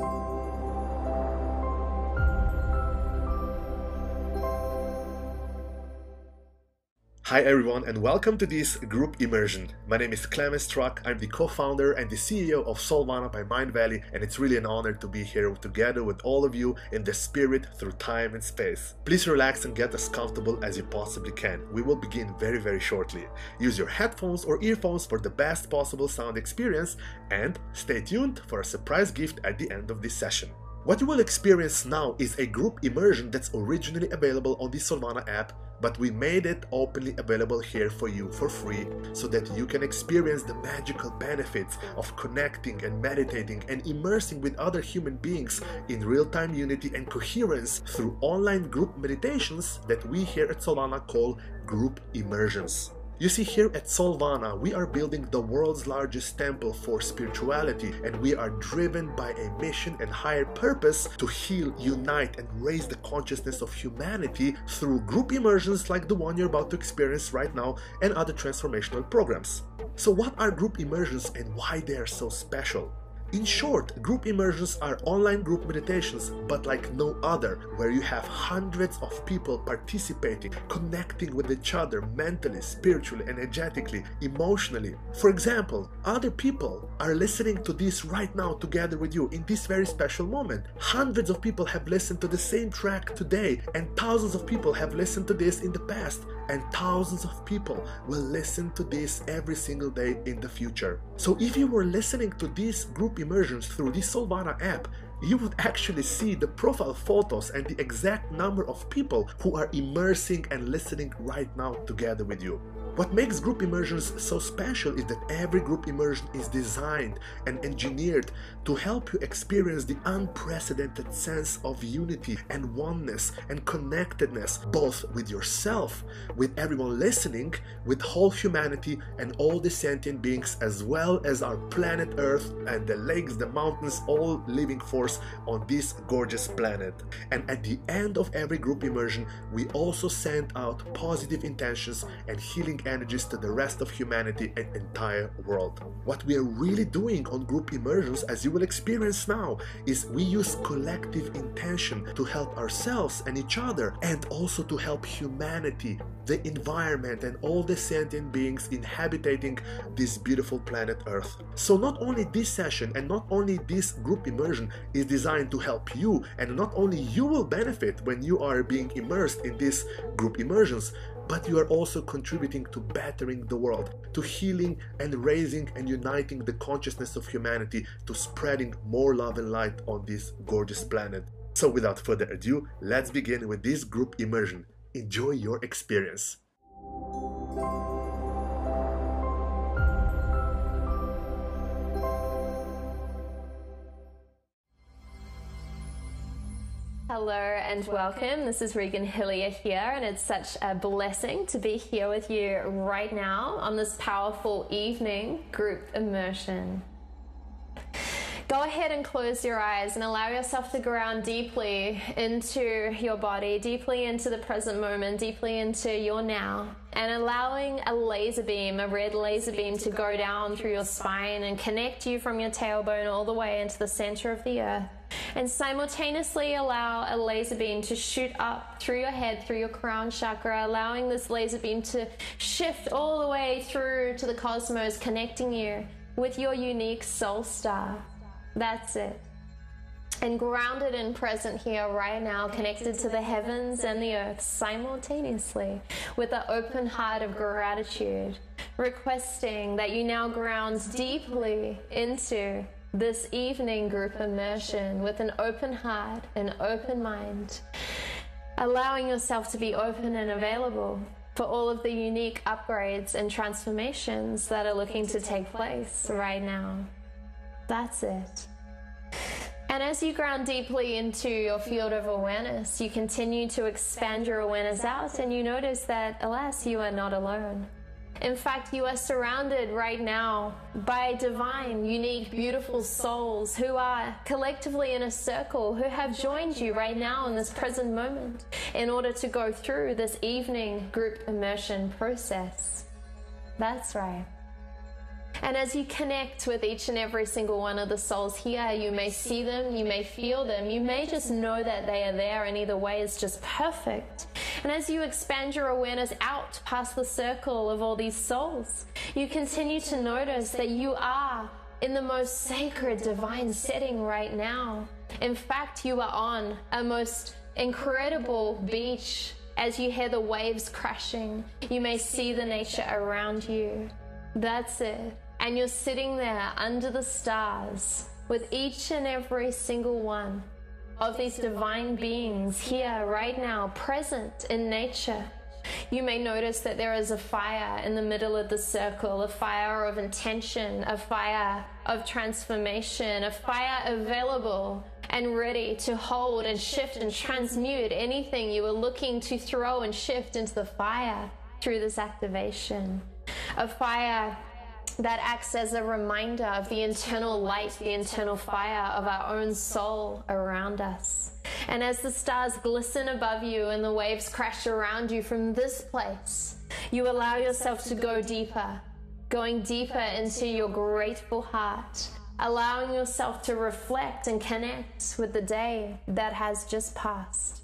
thank you Hi everyone and welcome to this group immersion. My name is Clemens Truck. I'm the co-founder and the CEO of Soulvana by Mindvalley and it's really an honor to be here together with all of you in the spirit through time and space. Please relax and get as comfortable as you possibly can. We will begin very very shortly. Use your headphones or earphones for the best possible sound experience and stay tuned for a surprise gift at the end of this session. What you will experience now is a group immersion that's originally available on the Soulvana app but we made it openly available here for you for free so that you can experience the magical benefits of connecting and meditating and immersing with other human beings in real-time unity and coherence through online group meditations that we here at Soulvana call group immersions. You see, here at Soulvana, we are building the world's largest temple for spirituality, and we are driven by a mission and higher purpose to heal, unite, and raise the consciousness of humanity through group immersions like the one you're about to experience right now and other transformational programs. So, what are group immersions and why they are so special? In short, group immersions are online group meditations, but like no other, where you have hundreds of people participating, connecting with each other mentally, spiritually, energetically, emotionally. For example, other people are listening to this right now together with you in this very special moment. Hundreds of people have listened to the same track today, and thousands of people have listened to this in the past and thousands of people will listen to this every single day in the future. So if you were listening to these group immersions through the Soulvana app, you would actually see the profile photos and the exact number of people who are immersing and listening right now together with you. What makes group immersions so special is that every group immersion is designed and engineered to help you experience the unprecedented sense of unity and oneness and connectedness, both with yourself, with everyone listening, with whole humanity and all the sentient beings, as well as our planet Earth and the lakes, the mountains, all living force on this gorgeous planet. And at the end of every group immersion, we also send out positive intentions and healing energies to the rest of humanity and entire world. What we are really doing on group immersions, as you will experience now, is we use collective intention to help ourselves and each other and also to help humanity, the environment, and all the sentient beings inhabiting this beautiful planet Earth. So, not only this session and not only this group immersion is designed to help you, and not only you will benefit when you are being immersed in these group immersions, but you are also contributing to bettering the world, to healing and raising and uniting the consciousness of humanity, to spreading more love and light on this gorgeous planet. So, without further ado, let's begin with this group immersion. Enjoy your experience. Hello and welcome. This is Regan Hillyer here, and it's such a blessing to be here with you right now on this powerful evening group immersion. Go ahead and close your eyes and allow yourself to ground deeply into your body, deeply into the present moment, deeply into your now, and allowing a laser beam, a red laser beam, to go down through your spine and connect you from your tailbone all the way into the center of the earth and simultaneously allow a laser beam to shoot up through your head, through your crown chakra, allowing this laser beam to shift all the way through to the cosmos, connecting you with your unique soul star. That's it. And grounded and present here right now, connected to the heavens and the earth simultaneously with an open heart of gratitude, requesting that you now ground deeply into this evening group immersion with an open heart and open mind, allowing yourself to be open and available for all of the unique upgrades and transformations that are looking to take place right now. That's it. And as you ground deeply into your field of awareness, you continue to expand your awareness out and you notice that, alas, you are not alone. In fact, you are surrounded right now by divine, unique, beautiful souls who are collectively in a circle, who have joined you right now in this present moment in order to go through this evening group immersion process. That's right. And as you connect with each and every single one of the souls here, you may see them, you may feel them, you may just know that they are there, and either way is just perfect. And as you expand your awareness out past the circle of all these souls, you continue to notice that you are in the most sacred divine setting right now. In fact, you are on a most incredible beach as you hear the waves crashing. You may see the nature around you. That's it. And you're sitting there under the stars with each and every single one of these divine beings here right now, present in nature. You may notice that there is a fire in the middle of the circle, a fire of intention, a fire of transformation, a fire available and ready to hold and shift and transmute anything you are looking to throw and shift into the fire through this activation. A fire that acts as a reminder of the internal light, the internal fire of our own soul around us. And as the stars glisten above you and the waves crash around you from this place, you allow yourself to go deeper, going deeper into your grateful heart, allowing yourself to reflect and connect with the day that has just passed.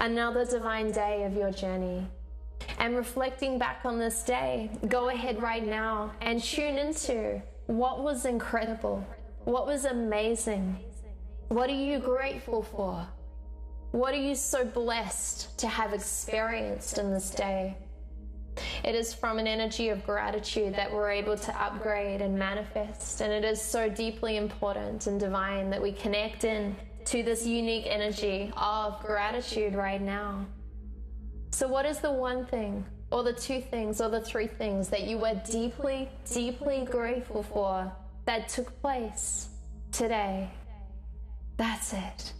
Another divine day of your journey and reflecting back on this day, go ahead right now and tune into what was incredible, what was amazing, what are you grateful for, what are you so blessed to have experienced in this day. It is from an energy of gratitude that we're able to upgrade and manifest, and it is so deeply important and divine that we connect in to this unique energy of gratitude right now. So, what is the one thing, or the two things, or the three things that you were deeply, deeply grateful for that took place today? That's it.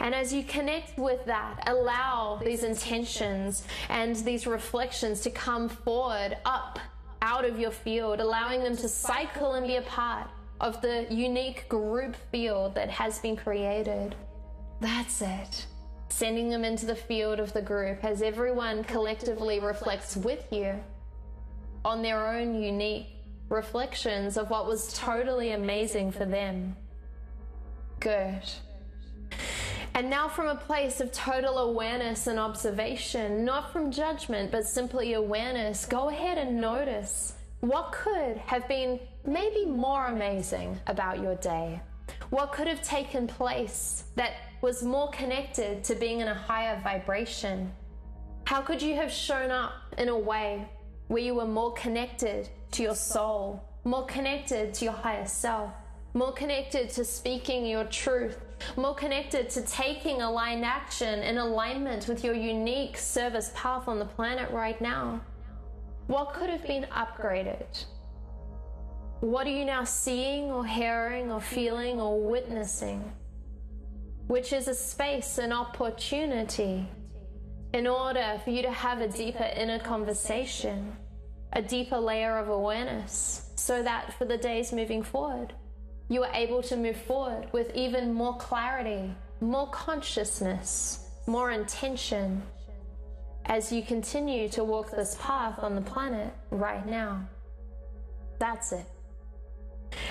And as you connect with that, allow these intentions and these reflections to come forward, up, out of your field, allowing them to cycle and be a part of the unique group field that has been created. That's it sending them into the field of the group as everyone collectively reflects with you on their own unique reflections of what was totally amazing for them. Good. And now, from a place of total awareness and observation, not from judgment, but simply awareness, go ahead and notice what could have been maybe more amazing about your day. What could have taken place that was more connected to being in a higher vibration? How could you have shown up in a way where you were more connected to your soul, more connected to your higher self, more connected to speaking your truth, more connected to taking aligned action in alignment with your unique service path on the planet right now? What could have been upgraded? What are you now seeing or hearing or feeling or witnessing? Which is a space, an opportunity in order for you to have a deeper inner conversation, a deeper layer of awareness, so that for the days moving forward, you are able to move forward with even more clarity, more consciousness, more intention as you continue to walk this path on the planet right now. That's it.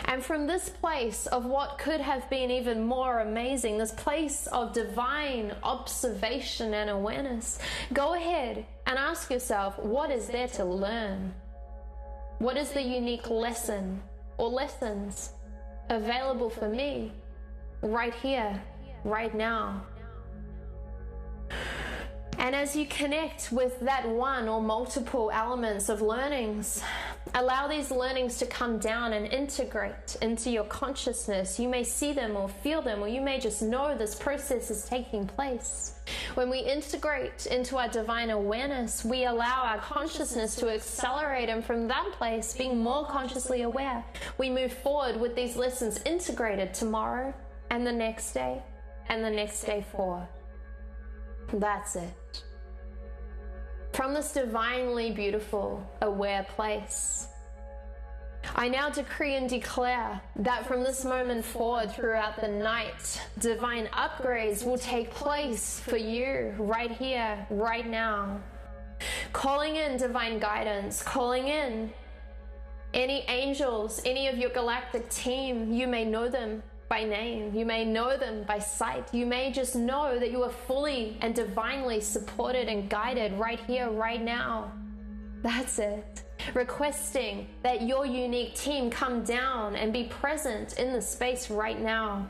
And from this place of what could have been even more amazing, this place of divine observation and awareness, go ahead and ask yourself what is there to learn? What is the unique lesson or lessons available for me right here, right now? And as you connect with that one or multiple elements of learnings, allow these learnings to come down and integrate into your consciousness. You may see them or feel them, or you may just know this process is taking place. When we integrate into our divine awareness, we allow our consciousness to accelerate, and from that place, being more consciously aware, we move forward with these lessons integrated tomorrow and the next day and the next day forward. That's it. From this divinely beautiful, aware place, I now decree and declare that from this moment forward throughout the night, divine upgrades will take place for you right here, right now. Calling in divine guidance, calling in Any angels, any of your galactic team, you may know them by name. You may know them by sight. You may just know that you are fully and divinely supported and guided right here, right now. That's it. Requesting that your unique team come down and be present in the space right now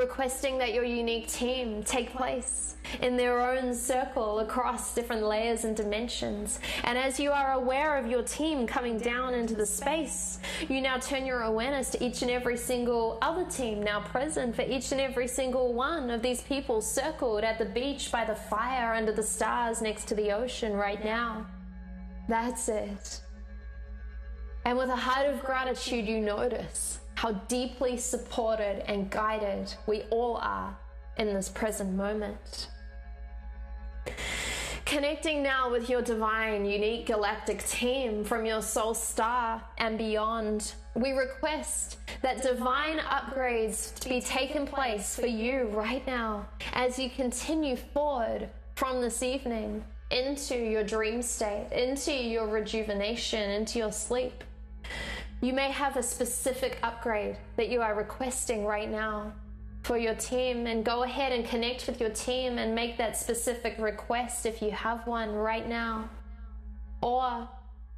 requesting that your unique team take place in their own circle across different layers and dimensions. And as you are aware of your team coming down into the space, you now turn your awareness to each and every single other team now present for each and every single one of these people circled at the beach by the fire under the stars next to the ocean right now. That's it. And with a heart of gratitude, you notice how deeply supported and guided we all are in this present moment. Connecting now with your divine, unique galactic team from your soul star and beyond, we request that divine upgrades to be taken place for you right now as you continue forward from this evening into your dream state, into your rejuvenation, into your sleep. You may have a specific upgrade that you are requesting right now for your team, and go ahead and connect with your team and make that specific request if you have one right now. Or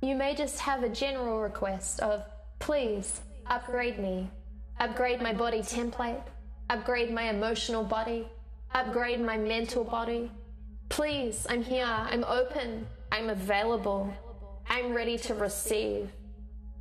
you may just have a general request of, please upgrade me, upgrade my body template, upgrade my emotional body, upgrade my mental body. Please, I'm here, I'm open, I'm available, I'm ready to receive.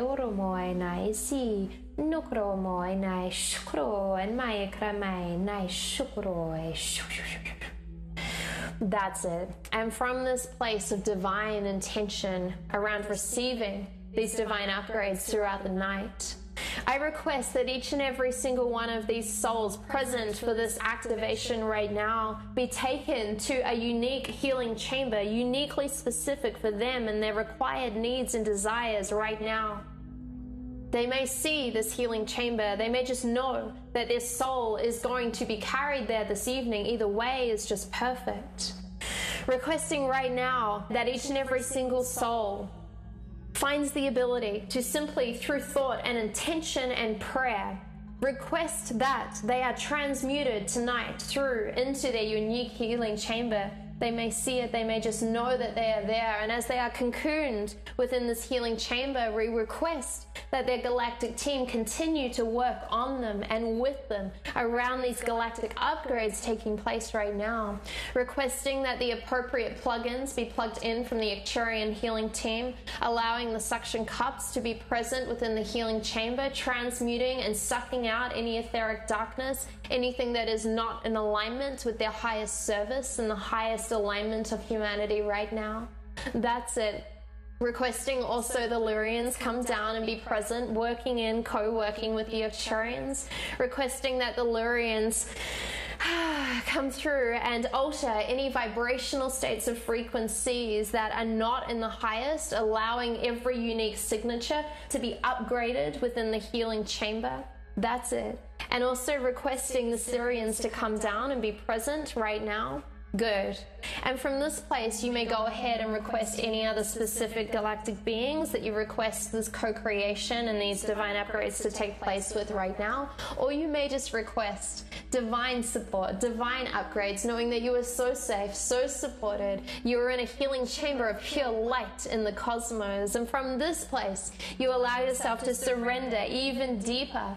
oro moi nai si nai shukro nai That's it. And from this place of divine intention around receiving these divine upgrades throughout the night, I request that each and every single one of these souls present for this activation right now be taken to a unique healing chamber, uniquely specific for them and their required needs and desires right now. They may see this healing chamber. They may just know that their soul is going to be carried there this evening. Either way is just perfect. Requesting right now that each and every single soul finds the ability to simply, through thought and intention and prayer, request that they are transmuted tonight through into their unique healing chamber they may see it, they may just know that they are there. And as they are cocooned within this healing chamber, we request that their galactic team continue to work on them and with them around these galactic upgrades taking place right now. Requesting that the appropriate plugins be plugged in from the Arcturian healing team, allowing the suction cups to be present within the healing chamber, transmuting and sucking out any etheric darkness, anything that is not in alignment with their highest service and the highest alignment of humanity right now. That's it. Requesting also the Lurians come down and be present, working in, co working with the Arcturians. Requesting that the Lurians come through and alter any vibrational states of frequencies that are not in the highest, allowing every unique signature to be upgraded within the healing chamber. That's it. And also requesting the Sirians to come down and be present right now Good. And from this place, you may go ahead and request any other specific galactic beings that you request this co creation and these divine upgrades to take place with right now. Or you may just request divine support, divine upgrades, knowing that you are so safe, so supported. You are in a healing chamber of pure light in the cosmos. And from this place, you allow yourself to surrender even deeper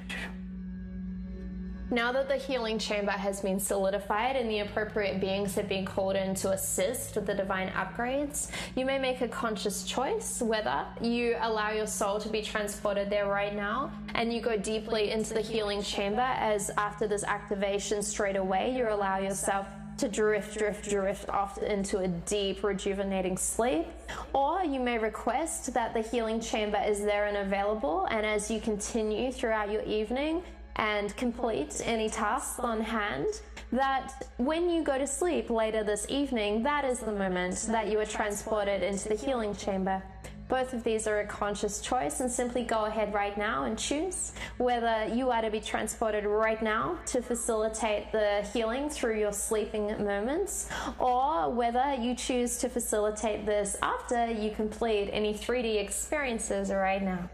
Now that the healing chamber has been solidified and the appropriate beings have been called in to assist with the divine upgrades, you may make a conscious choice whether you allow your soul to be transported there right now and you go deeply into the healing chamber as after this activation straight away you allow yourself to drift, drift, drift off into a deep, rejuvenating sleep. Or you may request that the healing chamber is there and available, and as you continue throughout your evening, and complete any tasks on hand, that when you go to sleep later this evening, that is the moment that you are transported into the healing chamber. Both of these are a conscious choice, and simply go ahead right now and choose whether you are to be transported right now to facilitate the healing through your sleeping moments, or whether you choose to facilitate this after you complete any 3D experiences right now.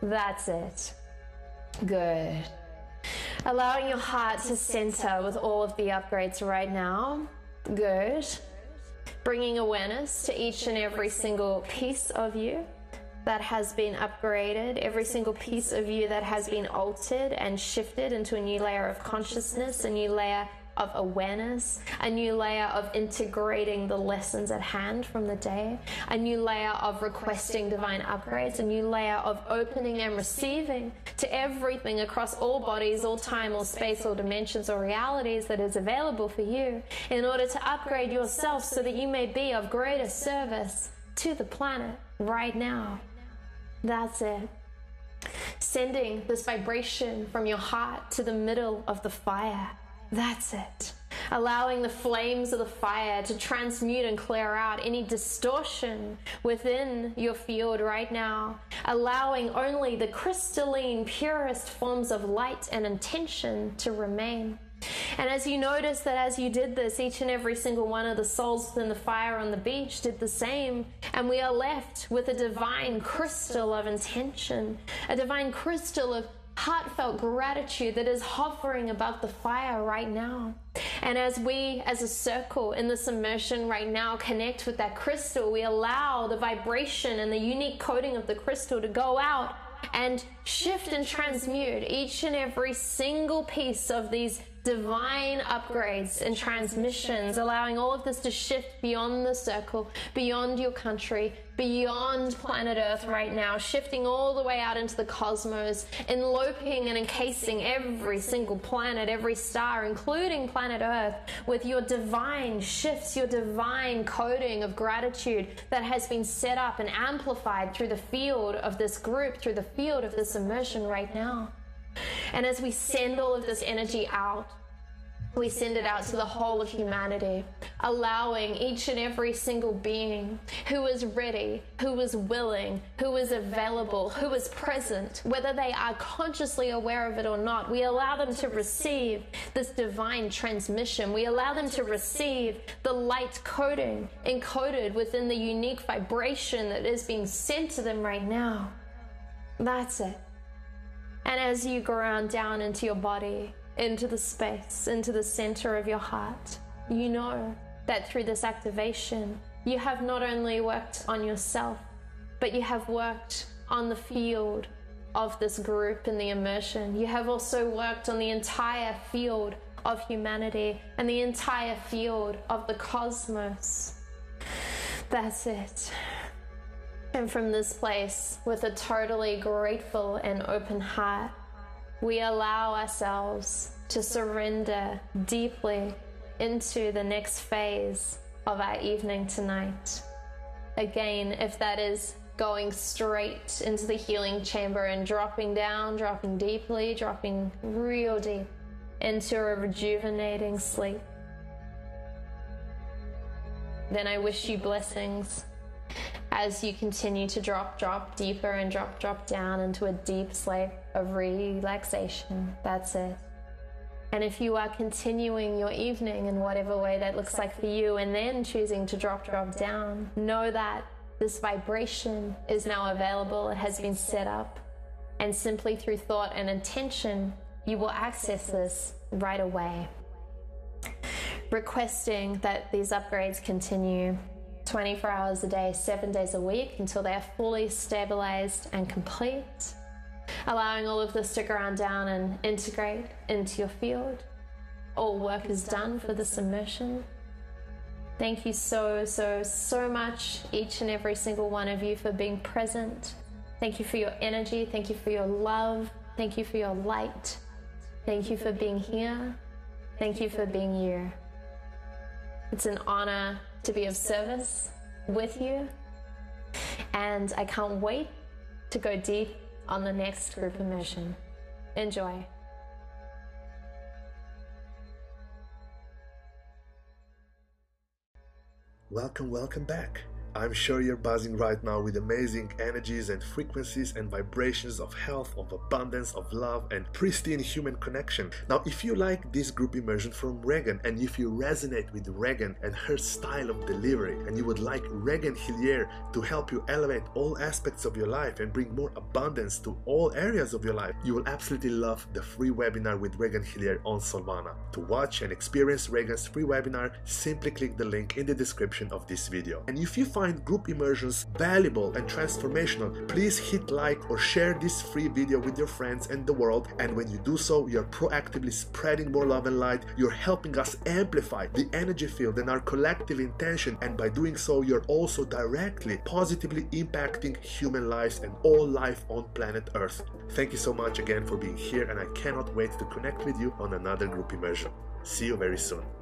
That's it. Good. Allowing your heart to center with all of the upgrades right now. Good. Bringing awareness to each and every single piece of you that has been upgraded, every single piece of you that has been altered and shifted into a new layer of consciousness, a new layer of awareness, a new layer of integrating the lessons at hand from the day, a new layer of requesting divine upgrades, a new layer of opening and receiving to everything across all bodies, all time, all space, all dimensions, or realities that is available for you in order to upgrade yourself so that you may be of greater service to the planet right now. That's it sending this vibration from your heart to the middle of the fire. That's it. Allowing the flames of the fire to transmute and clear out any distortion within your field right now. Allowing only the crystalline, purest forms of light and intention to remain. And as you notice that as you did this, each and every single one of the souls within the fire on the beach did the same. And we are left with a divine crystal of intention, a divine crystal of heartfelt gratitude that is hovering above the fire right now. And as we, as a circle in this immersion right now, connect with that crystal, we allow the vibration and the unique coating of the crystal to go out and shift and transmute each and every single piece of these divine upgrades and transmissions, allowing all of this to shift beyond the circle, beyond your country, beyond planet Earth right now, shifting all the way out into the cosmos, enveloping and encasing every single planet, every star, including planet Earth, with your divine shifts, your divine coding of gratitude that has been set up and amplified through the field of this group, through the field of this immersion right now. And as we send all of this energy out, we send it out to the whole of humanity, allowing each and every single being who is ready, who is willing, who is available, who is present, whether they are consciously aware of it or not. We allow them to receive this divine transmission. We allow them to receive the light coding encoded within the unique vibration that is being sent to them right now. That's it. And as you ground down into your body, into the space, into the center of your heart. You know that through this activation, you have not only worked on yourself, but you have worked on the field of this group and the immersion. You have also worked on the entire field of humanity and the entire field of the cosmos. That's it. And from this place, with a totally grateful and open heart, we allow ourselves to surrender deeply into the next phase of our evening tonight. Again, if that is going straight into the healing chamber and dropping down, dropping deeply, dropping real deep into a rejuvenating sleep, then I wish you blessings as you continue to drop, drop deeper and drop, drop down into a deep sleep of relaxation. That's it. And if you are continuing your evening in whatever way that looks like for you, and then choosing to drop, drop down, know that this vibration is now available. It has been set up. And simply through thought and intention, you will access this right away. Requesting that these upgrades continue 24 hours a day, seven days a week until they are fully stabilized and complete allowing all of this to ground down and integrate into your field. All work is done for this immersion. Thank you so, so, so much, each and every single one of you, for being present. Thank you for your energy. Thank you for your love. Thank you for your light. Thank you for being here. Thank you for being you. It's an honor to be of service with you. And I can't wait to go deep on the next group immersion. Enjoy. Welcome, welcome back. I'm sure you're buzzing right now with amazing energies and frequencies and vibrations of health, of abundance, of love, and pristine human connection. Now, if you like this group immersion from Regan, and if you resonate with Regan and her style of delivery, and you would like Regan Hillyer to help you elevate all aspects of your life and bring more abundance to all areas of your life, you will absolutely love the free webinar with Regan Hillyer on Soulvana. To watch and experience Regan's free webinar, simply click the link in the description of this video. And if you find group immersions valuable and transformational, please hit like or share this free video with your friends and the world. And when you do so, you're proactively spreading more love and light. You're helping us amplify the energy field and our collective intention. And by doing so, you're also directly positively impacting human lives and all life on planet Earth. Thank you so much again for being here, and I cannot wait to connect with you on another group immersion. See you very soon.